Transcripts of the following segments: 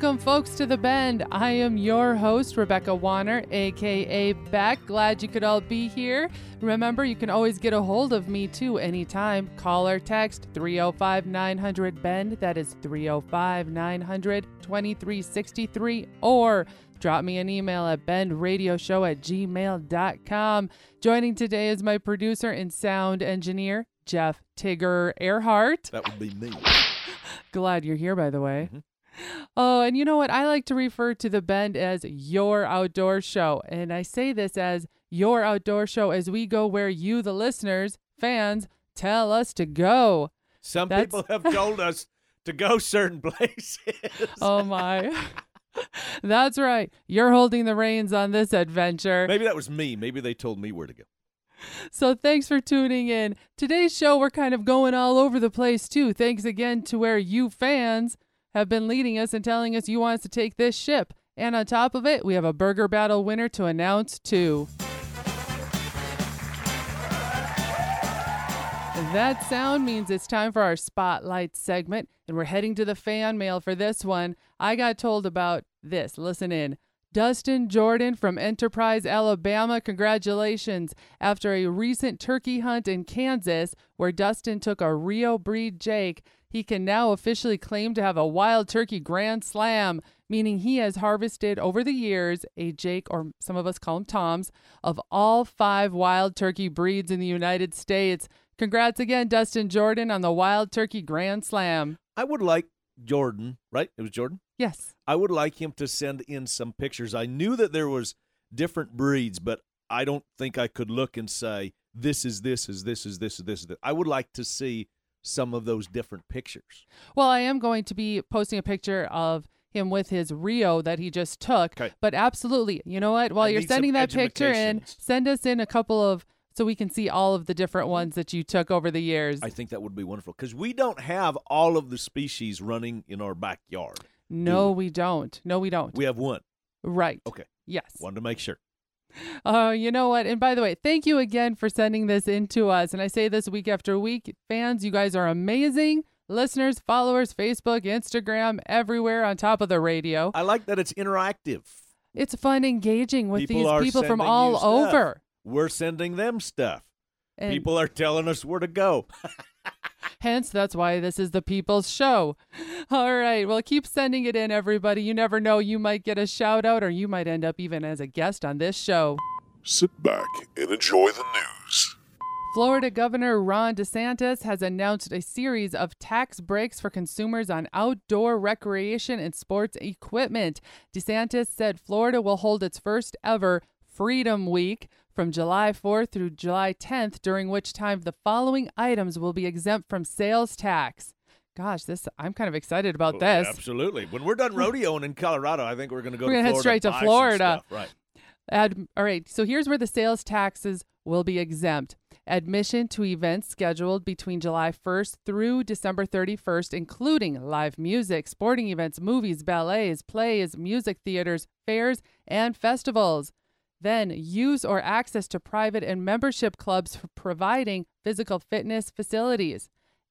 Welcome, folks, to The Bend. I am your host, Rebecca Warner, aka Bec. Glad you could all be here. Remember, you can always get a hold of me too anytime. Call or text 305 900 Bend. That is 305 900 2363. Or drop me an email at bendradioshow at gmail.com. Joining today is my producer and sound engineer, Jeff Tigger Earhart. That would be me. Glad you're here, by the way. Mhm. Oh, and you know what? I like to refer to the Bend as your outdoor show. And I say this as your outdoor show as we go where you, the listeners, fans, tell us to go. Some That's- people have told us to go certain places. Oh, my. That's right. You're holding the reins on this adventure. Maybe that was me. Maybe they told me where to go. So thanks for tuning in. Today's show, we're kind of going all over the place too. Thanks again to where you fans have been leading us and telling us you want us to take this ship. And on top of it, we have a burger battle winner to announce too. That sound means it's time for our spotlight segment, and we're heading to the fan mail for this one. I got told about this. Listen in. Dustin Jordan from Enterprise, Alabama, congratulations. After a recent turkey hunt in Kansas, where Dustin took a Rio breed Jake, he can now officially claim to have a wild turkey grand slam, meaning he has harvested over the years a Jake, or some of us call him Toms, of all five wild turkey breeds in the United States. Congrats again, Dustin Jordan, on the Wild Turkey Grand Slam. I would like Jordan, right? It was Jordan. Yes. I would like him to send in some pictures. I knew that there was different breeds, but I don't think I could look and say this is this is this is this is this is this. I would like to see some of those different pictures. Well, I am going to be posting a picture of him with his Rio that he just took. 'Kay. But absolutely, you know what? While I you're sending that picture in, send us in a couple of so we can see all of the different ones that you took over the years. I think that would be wonderful because we don't have all of the species running in our backyard. No, we? we don't. No, we don't. We have one. right. Okay, Yes. wanted to make sure. Oh, you know what? And by the way, thank you again for sending this in to us. And I say this week after week. Fans, you guys are amazing. Listeners, followers, Facebook, Instagram, everywhere on top of the radio. I like that it's interactive. It's fun engaging with People these people from all over. We're sending them stuff. And People are telling us where to go. hence, that's why this is the people's show. All right. Well, keep sending it in, everybody. You never know. You might get a shout out or you might end up even as a guest on this show. Sit back and enjoy the news. Florida Governor Ron DeSantis has announced a series of tax breaks for consumers on outdoor recreation and sports equipment. DeSantis said Florida will hold its first ever Freedom Week from July 4th through July 10th, during which time the following items will be exempt from sales tax. Gosh, this I'm kind of excited about oh, this. Absolutely. When we're done rodeoing in Colorado, I think we're going to go We're to gonna head straight to Florida. Right. Ad, all right, so here's where the sales taxes will be exempt. Admission to events scheduled between July 1st through December 31st, including live music, sporting events, movies, ballets, plays, music theaters, fairs, and festivals. Then, use or access to private and membership clubs for providing physical fitness facilities.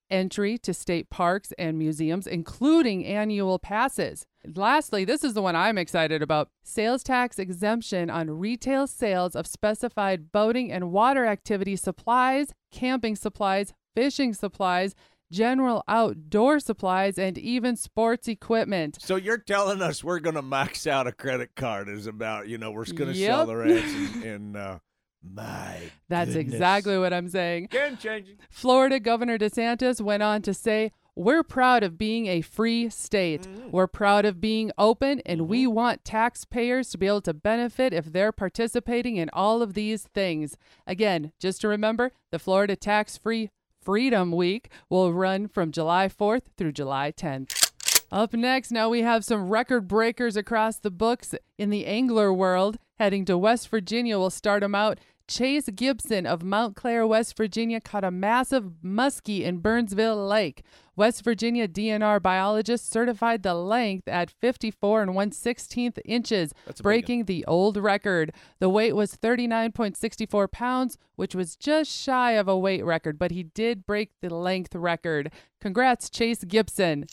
Entry to state parks and museums, including annual passes. Lastly, this is the one I'm excited about sales tax exemption on retail sales of specified boating and water activity supplies, camping supplies, fishing supplies, general outdoor supplies, and even sports equipment. So you're telling us we're going to max out a credit card is about, you know, we're going to Yep. sell the rest in, and uh, my That's goodness. exactly what I'm saying. Game changing. Florida Governor DeSantis went on to say, We're proud of being a free state. Mm-hmm. We're proud of being open, and we want taxpayers to be able to benefit if they're participating in all of these things. Again, just to remember, the Florida Tax Free Freedom Week will run from July 4th through July 10th. Up next, now we have some record breakers across the books in the angler world. Heading to West Virginia, we'll start them out. Chase Gibson of Mount Clare, West Virginia, caught a massive muskie in Burnsville Lake. West Virginia DNR biologists certified the length at 54 and 1 16th inches, That's a big one. breaking the old record. The weight was 39.64 pounds, which was just shy of a weight record, but he did break the length record. Congrats, Chase Gibson.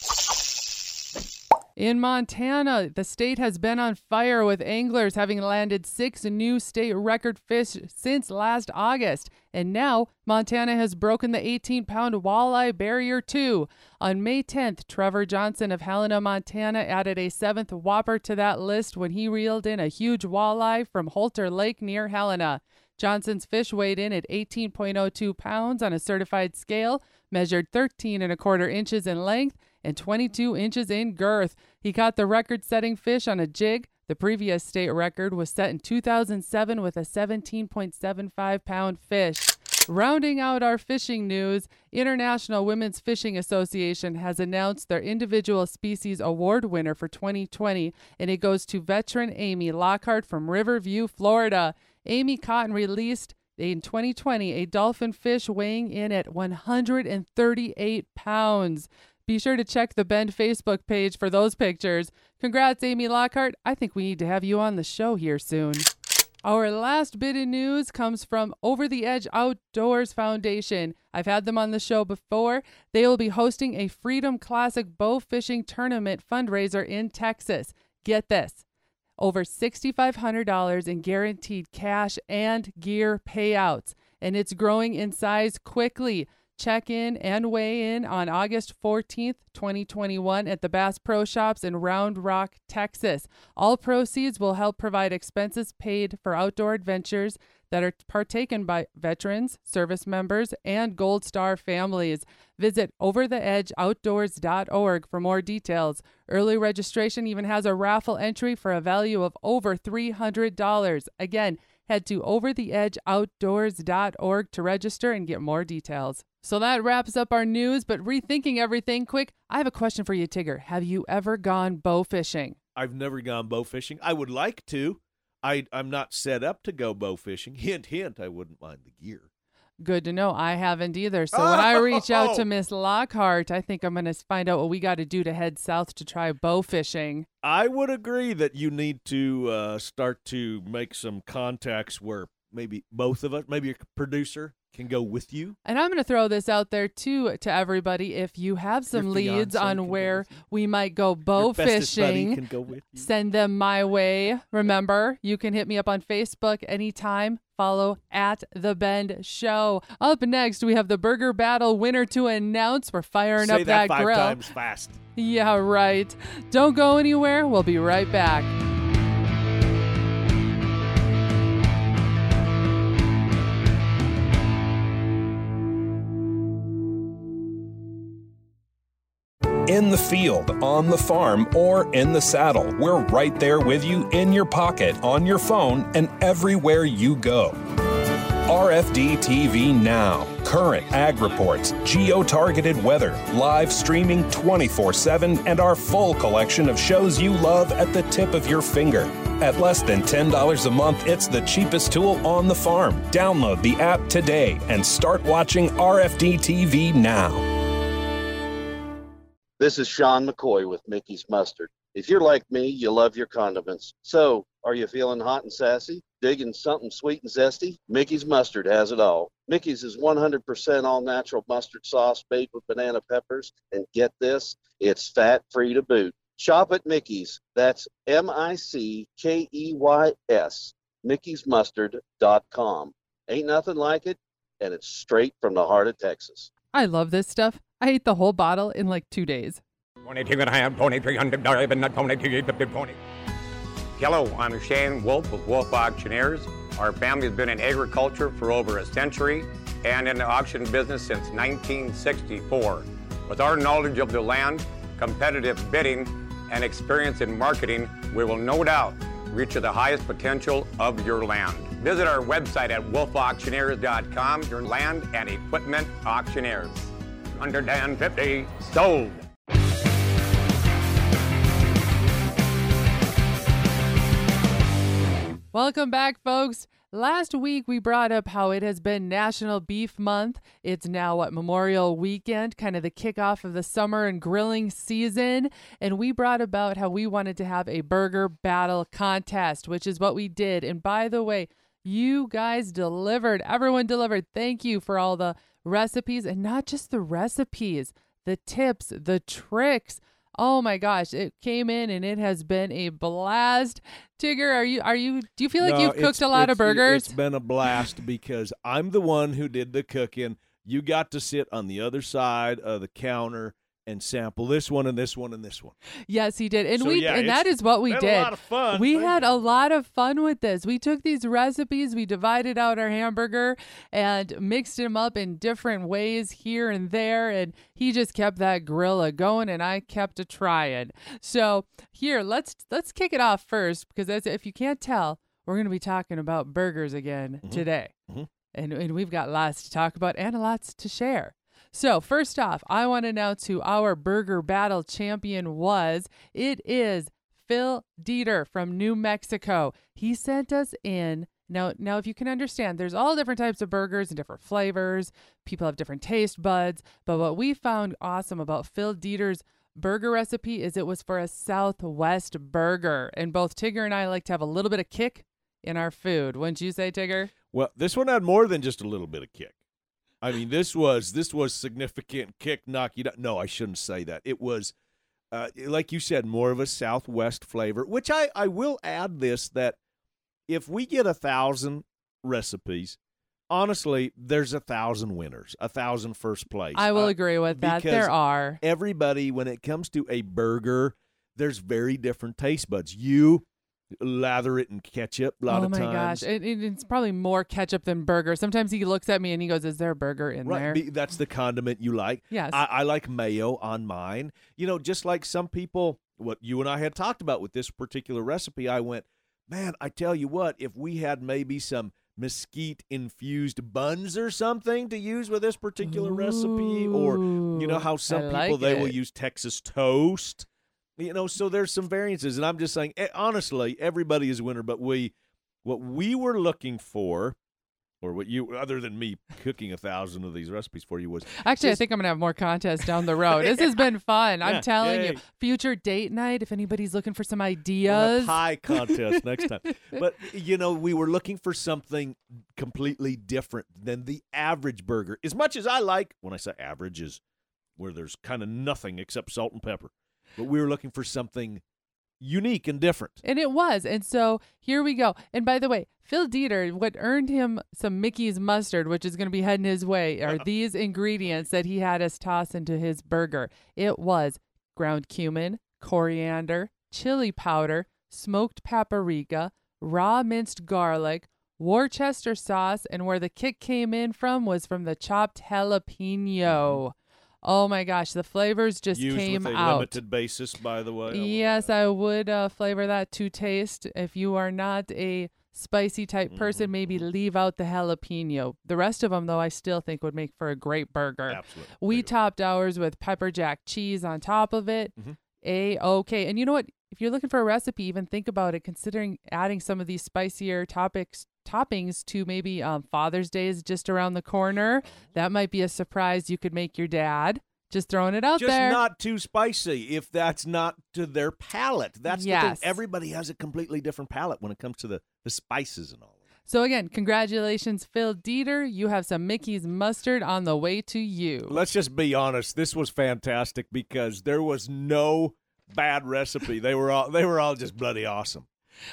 In Montana, the state has been on fire with anglers having landed six new state record fish since last August. And now, Montana has broken the 18 pound walleye barrier too. On May 10th, Trevor Johnson of Helena, Montana added a seventh whopper to that list when he reeled in a huge walleye from Holter Lake near Helena. Johnson's fish weighed in at 18.02 pounds on a certified scale, measured 13 and a quarter inches in length, and 22 inches in girth. He caught the record setting fish on a jig. The previous state record was set in 2007 with a 17.75 pound fish. Rounding out our fishing news, International Women's Fishing Association has announced their individual species award winner for 2020, and it goes to veteran Amy Lockhart from Riverview, Florida. Amy caught and released in 2020 a dolphin fish weighing in at 138 pounds. Be sure to check the Bend Facebook page for those pictures. Congrats, Amy Lockhart. I think we need to have you on the show here soon. Our last bit of news comes from Over the Edge Outdoors Foundation. I've had them on the show before. They will be hosting a Freedom Classic bow fishing tournament fundraiser in Texas. Get this over $6,500 in guaranteed cash and gear payouts, and it's growing in size quickly. Check in and weigh in on August 14th, 2021 at the Bass Pro Shops in Round Rock, Texas. All proceeds will help provide expenses paid for outdoor adventures that are partaken by veterans, service members, and Gold Star families. Visit overtheedgeoutdoors.org for more details. Early registration even has a raffle entry for a value of over $300. Again, head to overtheedgeoutdoors.org to register and get more details. So that wraps up our news, but rethinking everything quick, I have a question for you, Tigger. Have you ever gone bow fishing? I've never gone bow fishing. I would like to. I, I'm not set up to go bow fishing. Hint, hint, I wouldn't mind the gear. Good to know. I haven't either. So when I reach out to Miss Lockhart, I think I'm going to find out what we got to do to head south to try bow fishing. I would agree that you need to uh, start to make some contacts where maybe both of us, maybe your producer, can go with you. And I'm going to throw this out there too to everybody. If you have some leads on where we might go bow Your bestest buddy fishing, go send them my way. Remember, you can hit me up on Facebook anytime. Follow at The Bend Show. Up next, we have the Burger Battle winner to announce. We're firing Say up that, that, five grill. times fast. Yeah, right. Don't go anywhere. We'll be right back. In the field, on the farm, or in the saddle, we're right there with you in your pocket, on your phone, and everywhere you go. RFD TV Now. Current ag reports, geo targeted weather, live streaming 24 7, and our full collection of shows you love at the tip of your finger. At less than $10 a month, it's the cheapest tool on the farm. Download the app today and start watching RFD TV now. This is Sean McCoy with Mickey's Mustard. If you're like me, you love your condiments. So, are you feeling hot and sassy? Digging something sweet and zesty? Mickey's Mustard has it all. Mickey's is 100% all natural mustard sauce made with banana peppers. And get this, it's fat free to boot. Shop at Mickey's. That's M I C K E Y S. Mickey'sMustard.com. Ain't nothing like it, and it's straight from the heart of Texas. I love this stuff. I ate the whole bottle in like two days. Pony two and a half, pony three hundred, dive and not pony two fifty pony. Hello, I'm Shane Wolf with Wolf Auctioneers. Our family has been in agriculture for over a century and in the auction business since 1964. With our knowledge of the land, competitive bidding, and experience in marketing, we will no doubt reach the highest potential of your land. Visit our website at wolfauctioneers.com, your land and equipment auctioneers. 150 sold. Welcome back, folks. Last week we brought up how it has been National Beef Month. It's now what Memorial Weekend, kind of the kickoff of the summer and grilling season. And we brought about how we wanted to have a burger battle contest, which is what we did. And by the way, you guys delivered. Everyone delivered. Thank you for all the recipes and not just the recipes, the tips, the tricks. Oh my gosh, it came in and it has been a blast. Tigger, are you are you do you feel like No, you've cooked a lot of burgers? It's been a blast because I'm the one who did the cooking. You got to sit on the other side of the counter and sample this one and this one and this one. Yes, he did. And So, we yeah, and that is what we did. lot of fun. We had a lot of fun with this. We took these recipes, we divided out our hamburger and mixed them up in different ways here and there and he just kept that grill going and I kept a trying. So, here, let's let's kick it off first because as if you can't tell, we're going to be talking about burgers again Mm-hmm. today. Mhm. And and we've got lots to talk about and lots to share. So, first off, I want to announce who our burger battle champion was. It is Phil Dieter from New Mexico. He sent us in. Now, now, if you can understand, there's all different types of burgers and different flavors. People have different taste buds. But what we found awesome about Phil Dieter's burger recipe is it was for a Southwest burger. And both Tigger and I like to have a little bit of kick in our food. Wouldn't you say, Tigger? Well, this one had more than just a little bit of kick. I mean, this was this was significant kick, knock you down. No, I shouldn't say that. It was, uh, like you said, more of a Southwest flavor. Which I I will add this that if we get a thousand recipes, honestly, there's a thousand winners, a thousand first place. I will Uh, agree with that. There are. everybody when it comes to a burger there's very different taste buds you lather it in ketchup a lot oh of my gosh, it, it- it's probably more ketchup than burger. Sometimes he looks at me and he goes, "Is there a burger in right there?" be- that's the condiment you like yes. I, I like mayo on mine you know just like some people what you and i had talked about with this particular recipe i went man i tell you what if we had maybe some mesquite infused buns or something to use with this particular recipe or you know Ooh, how I some people like they will use Texas toast. You know, so there's some variances, and I'm just saying, eh, honestly, everybody is a winner. But we, what we were looking for, or what you, other than me cooking a thousand of these recipes for you, was Actually, I think I'm gonna have more contests down the road. This has been fun. I'm Yeah, telling yay. you. Future date night. If anybody's looking for some ideas, pie contest next time. But you know, we were looking for something completely different than the average burger. As much as I like, when I say average, is where there's kind of nothing except salt and pepper. But we were looking for something unique and different. And it was. And so here we go. And by the way, Phil Dieter, what earned him some Mickey's mustard, which is going to be heading his way, are these ingredients that he had us toss into his burger. It was ground cumin, coriander, chili powder, smoked paprika, raw minced garlic, Worcester sauce, and where the kick came in from was from the chopped jalapeno. Oh my gosh, the flavors just Used came with a out. limited basis, by the way. Yes. I would uh, flavor that to taste. If you are not a spicy type Mm-hmm, person, maybe leave out the jalapeno. The rest of them, though, I still think would make for a great burger. Absolutely. We There you go. topped ours with pepper jack cheese on top of it. Mhm. A okay. And you know what? If you're looking for a recipe, even think about it. Considering adding some of these spicier topics toppings to maybe um, Father's Day is just around the corner. That might be a surprise you could make your dad. Just throwing it out there. Just there. not too spicy if that's not to their palate. That's the thing. Everybody has a completely different palate when it comes to the, the spices and all. So again, congratulations, Phil Dieter. You have some Mickey's mustard on the way to you. Let's just be honest. This was fantastic because there was no bad recipe. They were all they were all just bloody awesome.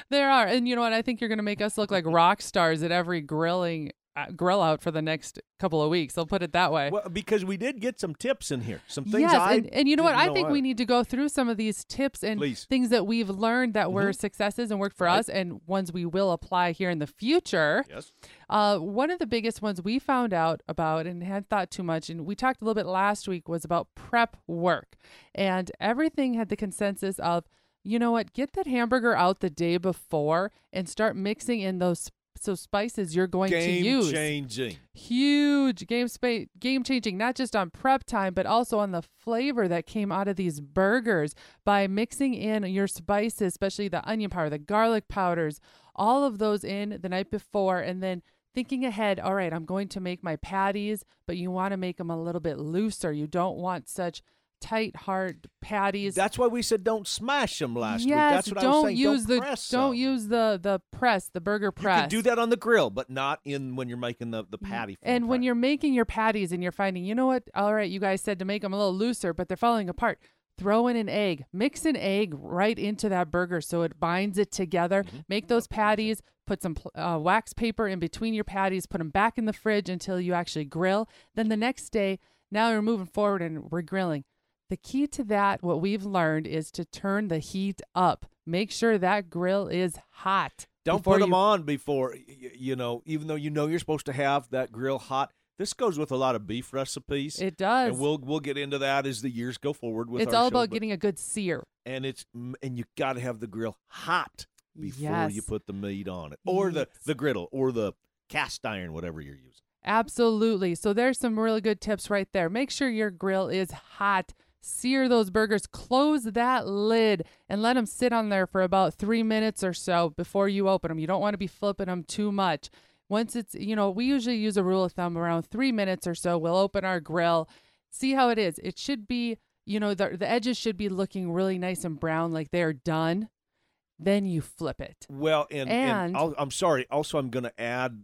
There are, and you know what? I think you're going to make us look like rock stars at every grilling uh, grill out for the next couple of weeks. I'll put it that way. Well, because we did get some tips in here. Some things yes, I and, and you know what? I think I- we need to go through some of these tips and Please. things that we've learned that were Mhm. successes and worked for Right. us, and ones we will apply here in the future. Yes. Uh, one of the biggest ones we found out about and had thought too much, and we talked a little bit last week, was about prep work. And everything had the consensus of, you know what, get that hamburger out the day before and start mixing in those so spices you're going Game to use. changing. Huge game spa- game changing, not just on prep time, but also on the flavor that came out of these burgers by mixing in your spices, especially the onion powder, the garlic powders, all of those in the night before, and then thinking ahead. All right, I'm going to make my patties, but you want to make them a little bit looser. You don't want such tight, hard patties. That's why we said don't smash them last yes, week. That's what don't I was saying. use don't the press don't them. use the the press, the burger press. You can do that on the grill, but not in when you're making the, the patty. form And when patty. you're making your patties and you're finding, you know what? All right, you guys said to make them a little looser, but they're falling apart. throw in an egg. Mix an egg right into that burger so it binds it together. Make those patties. Put some uh, wax paper in between your patties. Put them back in the fridge until you actually grill. Then the next day, now you're moving forward and we're grilling. The key to that, what we've learned, is to turn the heat up. Make sure that grill is hot. Don't put them you- on before you know. Even though you know you're supposed to have that grill hot, this goes with a lot of beef recipes. It does. and we'll we'll get into that as the years go forward. With it's all show, about but- getting a good sear. and it's and you got to have the grill hot before you put the meat on it, or the the griddle, or the cast iron, whatever you're using. Absolutely. So there's some really good tips right there. Make sure your grill is hot. Sear those burgers. Close that lid and let them sit on there for about three minutes or so before you open them. You don't want to be flipping them too much. Once it's, you know, we usually use a rule of thumb around three minutes or so. We'll open our grill, see how it is. It should be, you know, the, the edges should be looking really nice and brown, like they're done. Then you flip it. Well, and, and, And- I'll, I'm sorry. Also, I'm going to add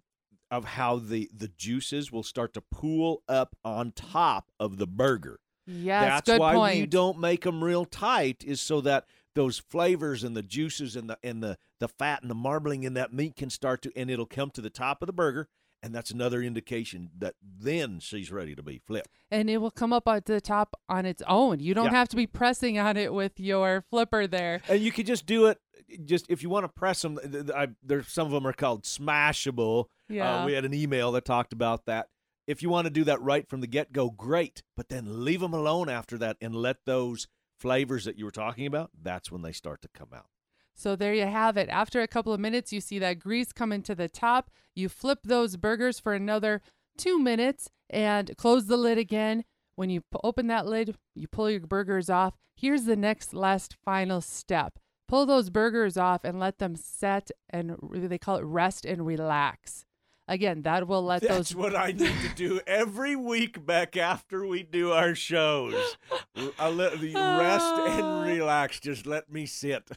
of how the the juices will start to pool up on top of the burger. Yes, That's why point. we don't make them real tight, is so that those flavors and the juices and the and the the fat and the marbling in that meat can start to, and it'll come to the top of the burger, and that's another indication that then she's ready to be flipped. and it will come up at the top on its own. You don't Yeah. have to be pressing on it with your flipper there. And you could just do it. Just if you want to press them, th- th- I, there's some of them are called smashable. Yeah. Uh, we had an email that talked about that. If you want to do that right from the get go, great. But then leave them alone after that and let those flavors that you were talking about. That's when they start to come out. So there you have it. After a couple of minutes, you see that grease coming to the top. You flip those burgers for another two minutes and close the lid again. When you p- open that lid, you pull your burgers off. Here's the next last final step. Pull those burgers off and let them set and they call it rest and relax. Again, that will let those That's those what I need to do every week back after we do our shows. R- I let the rest and relax. Just let me sit.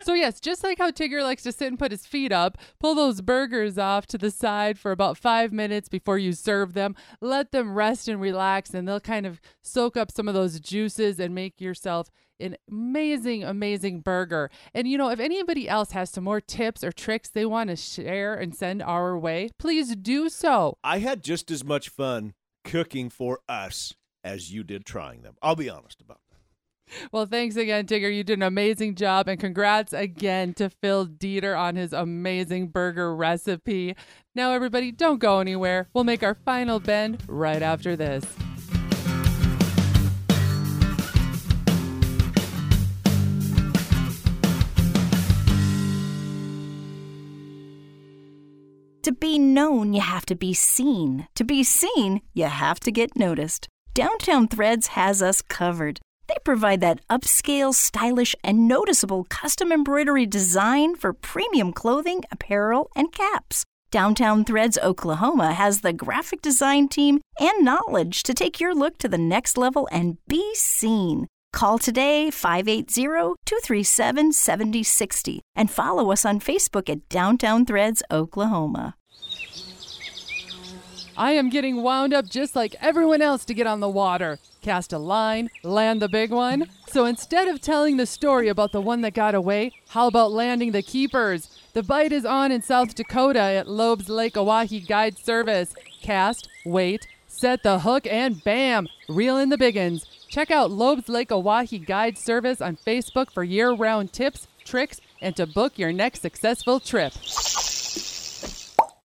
So yes, just like how Tigger likes to sit and put his feet up, pull those burgers off to the side for about five minutes before you serve them. Let them rest and relax, and they'll kind of soak up some of those juices and make yourself an amazing, amazing burger. And you know, if anybody else has some more tips or tricks they want to share and send our way, please do so. I had just as much fun cooking for us as you did trying them. I'll be honest about that. Well, thanks again, Tigger. You did an amazing job, and congrats again to Phil Dieter on his amazing burger recipe. Now, everybody, don't go anywhere. We'll make our final bend right after this. To be known, you have to be seen. To be seen, you have to get noticed. Downtown Threads has us covered. They provide that upscale, stylish, and noticeable custom embroidery design for premium clothing, apparel, and caps. Downtown Threads Oklahoma has the graphic design team and knowledge to take your look to the next level and be seen. Call today 580-237-7060 and follow us on Facebook at Downtown Threads Oklahoma. I am getting wound up just like everyone else to get on the water. Cast a line, land the big one. So instead of telling the story about the one that got away, how about landing the keepers? The bite is on in South Dakota at Loeb's Lake Oahe Guide Service. Cast, wait, set the hook, and bam, reel in the biggins. Check out Loeb's Lake Oahe Guide Service on Facebook for year round tips, tricks, and to book your next successful trip.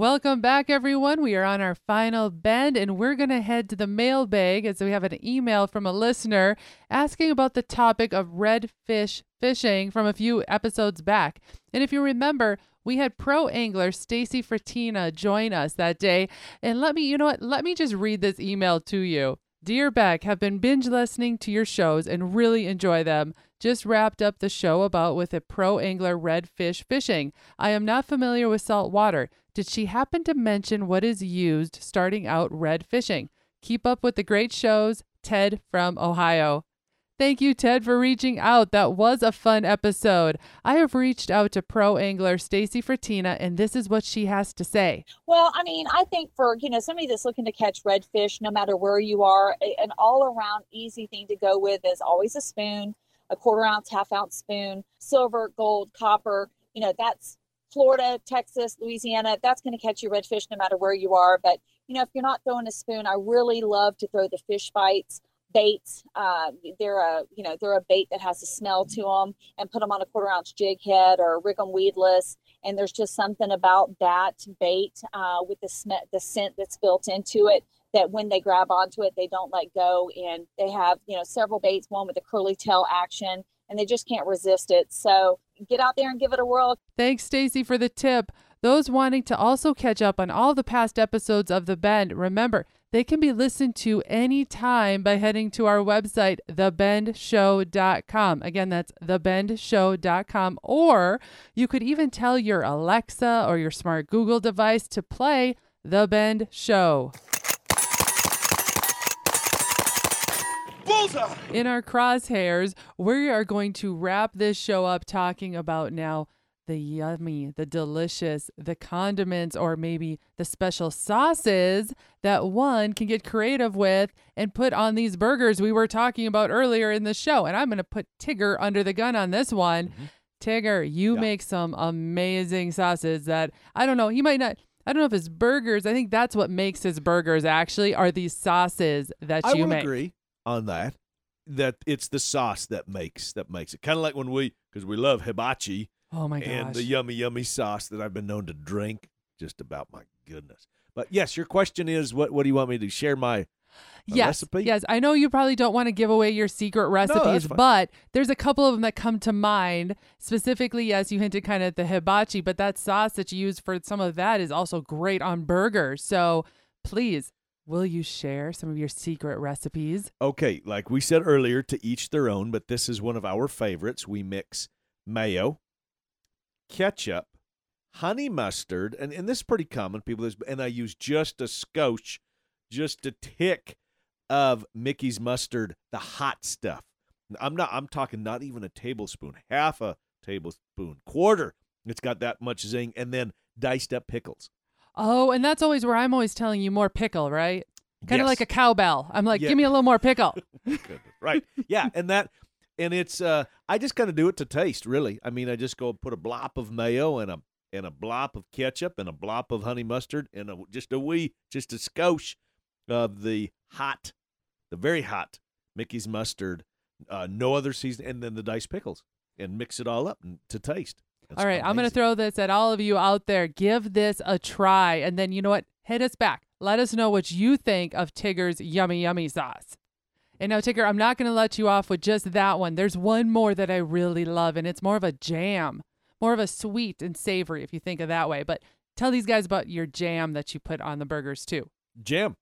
Welcome back, everyone. We are on our final bend, and we're going to head to the mailbag as we have an email from a listener asking about the topic of redfish fishing from a few episodes back. And if you remember, we had pro angler Stacy Fratina join us that day. And let me, you know what? Let me just read this email to you. Dear Bec, have been binge listening to your shows and really enjoy them. Just wrapped up the show about with a pro angler redfish fishing. I am not familiar with salt water. Did she happen to mention what is used starting out red fishing? Keep up with the great shows. Ted from Ohio. Thank you, Ted, for reaching out. That was a fun episode. I have reached out to pro angler Stacy Fratina, and this is what she has to say. Well, I mean, I think for you know somebody that's looking to catch redfish, no matter where you are, an all-around easy thing to go with is always a spoon, a quarter ounce, half ounce spoon, silver, gold, copper. You know, that's Florida, Texas, Louisiana. That's going to catch you redfish no matter where you are. But you know, if you're not throwing a spoon, I really love to throw the fish bites baits. Uh, they're a you know they're a bait that has a smell to them, and put them on a quarter ounce jig head or rig them weedless. And there's just something about that bait uh, with the sm- the scent that's built into it that when they grab onto it, they don't let go. And they have you know several baits, one with a curly tail action, and they just can't resist it. So get out there and give it a whirl. Thanks, Stacy, for the tip. Those wanting to also catch up on all the past episodes of The Bend, remember they can be listened to anytime by heading to our website, thebendshow.com. Again, that's thebendshow.com. Or you could even tell your Alexa or your smart Google device to play The Bend Show. Bullseye! In our crosshairs, we are going to wrap this show up talking about now the yummy, the delicious, the condiments, or maybe the special sauces that one can get creative with and put on these burgers we were talking about earlier in the show. And I'm going to put Tigger under the gun on this one. Mm-hmm. Tigger, you yeah. make some amazing sauces that I don't know, he might not. I don't know if his burgers. I think that's what makes his burgers actually are these sauces that I you would make. agree on that. That it's the sauce that makes that makes it kind of like when we because we love hibachi Oh my gosh. And the yummy, yummy sauce that I've been known to drink. Just about my goodness. But yes, your question is what what do you want me to share my yes, recipe? Yes, I know you probably don't want to give away your secret recipes, no, but there's a couple of them that come to mind. Specifically, yes, you hinted kind of at the hibachi, but that sauce that you use for some of that is also great on burgers. So please, will you share some of your secret recipes? Okay, like we said earlier, to each their own, but this is one of our favorites. We mix mayo, ketchup, honey mustard, and, and this is pretty common. People, and I use just a scotch, just a tick of Mickey's mustard, the hot stuff. I'm not. I'm talking not even a tablespoon, half a tablespoon, quarter. It's got that much zing, and then diced up pickles. Oh, and that's always where I'm always telling you more pickle, right? Kind of Yes. like a cowbell. I'm like, Yeah. give me a little more pickle. Right. Yeah, and that and it's uh I just kind of do it to taste, really. I mean, I just go put a blop of mayo and a and a blop of ketchup and a blop of honey mustard and a, just a wee just a skosh of the hot the very hot Mickey's mustard, uh, no other season and then the diced pickles and mix it all up to taste. It's all right, I'm going to throw this at all of you out there. Give this a try. And then, you know what? Hit us back. Let us know what you think of Tigger's yummy, yummy sauce. And now, Tigger, I'm not going to let you off with just that one. There's one more that I really love, and it's more of a jam, more of a sweet and savory, if you think of that way. But tell these guys about your jam that you put on the burgers, too. jam.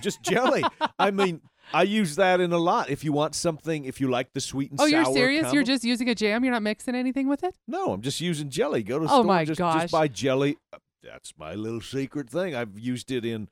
Just jelly. I mean, I use that in a lot. If you want something, if you like the sweet and Oh, sour. Oh, you're serious? You're just using a jam? You're not mixing anything with it? No, I'm just using jelly. Go to Oh store, my just, gosh. just buy jelly. Uh, That's my little secret thing. I've used it in,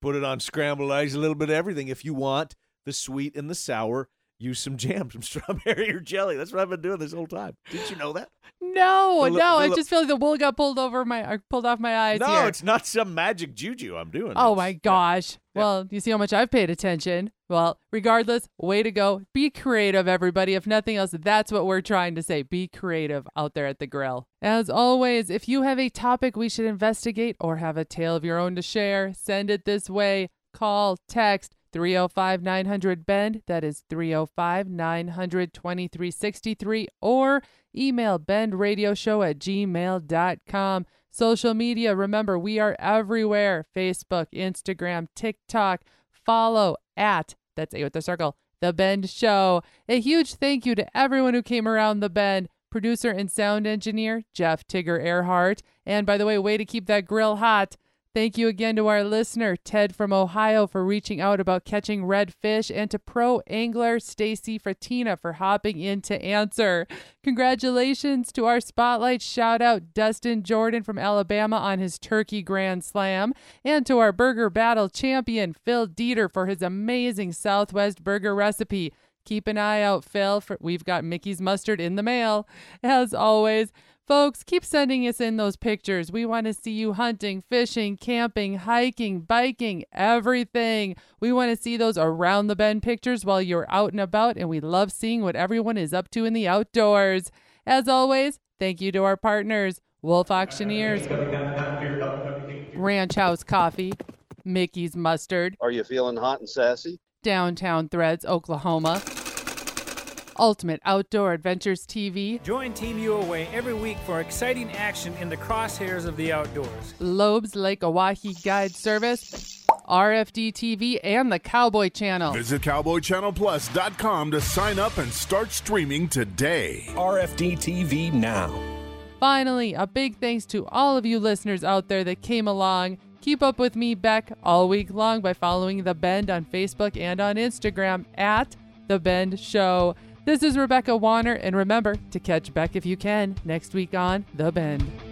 put it on scrambled eggs, a little bit of everything. If you want the sweet and the sour, use some jam, some strawberry or jelly. That's what I've been doing this whole time. Did you know that? No, The no. the I just feel like the wool got pulled over my, or pulled off my eyes no, here. it's not some magic juju I'm doing. Oh my gosh. Yeah. Well, you see how much I've paid attention. Well, regardless, way to go. Be creative, everybody. If nothing else, that's what we're trying to say. Be creative out there at the grill. As always, if you have a topic we should investigate or have a tale of your own to share, send it this way. Call, text 305 900 Bend. That is 305 900 2363. Or email bendradioshow at gmail.com. Social media, remember, we are everywhere Facebook, Instagram, TikTok. Follow at, that's A with the circle, The Bend Show. A huge thank you to everyone who came around The Bend. producer and sound engineer Jeff Tigger Earhart. And by the way, way to keep that grill hot. Thank you again to our listener, Ted from Ohio, for reaching out about catching redfish, and to pro angler Stacy Fratina for hopping in to answer. Congratulations to our spotlight shout out, Dustin Jordan from Alabama on his Turkey Grand Slam, and to our burger battle champion, Phil Dieter, for his amazing Southwest burger recipe. Keep an eye out, Phil, for we've got Mickey's mustard in the mail. As always, Folks, keep sending us in those pictures. We want to see you hunting, fishing, camping, hiking, biking, everything. We want to see those around the bend pictures while you're out and about, and we love seeing what everyone is up to in the outdoors. As always, thank you to our partners Wolf Auctioneers, Ranch House Coffee, Mickey's Mustard, Are you feeling hot and sassy? Downtown Threads, Oklahoma, Ultimate Outdoor Adventures TV, Join Team UOA every week for exciting action in the crosshairs of the outdoors. Lobes Lake Oahe Guide Service, RFD TV, and the Cowboy Channel. Visit CowboyChannelPlus.com to sign up and start streaming today. RFD TV now. Finally, a big thanks to all of you listeners out there that came along. Keep up with me, Bec, all week long by following The Bend on Facebook and on Instagram at The Bend Show. This is Rebecca Warner, and remember to catch Bec if you can next week on The Bend.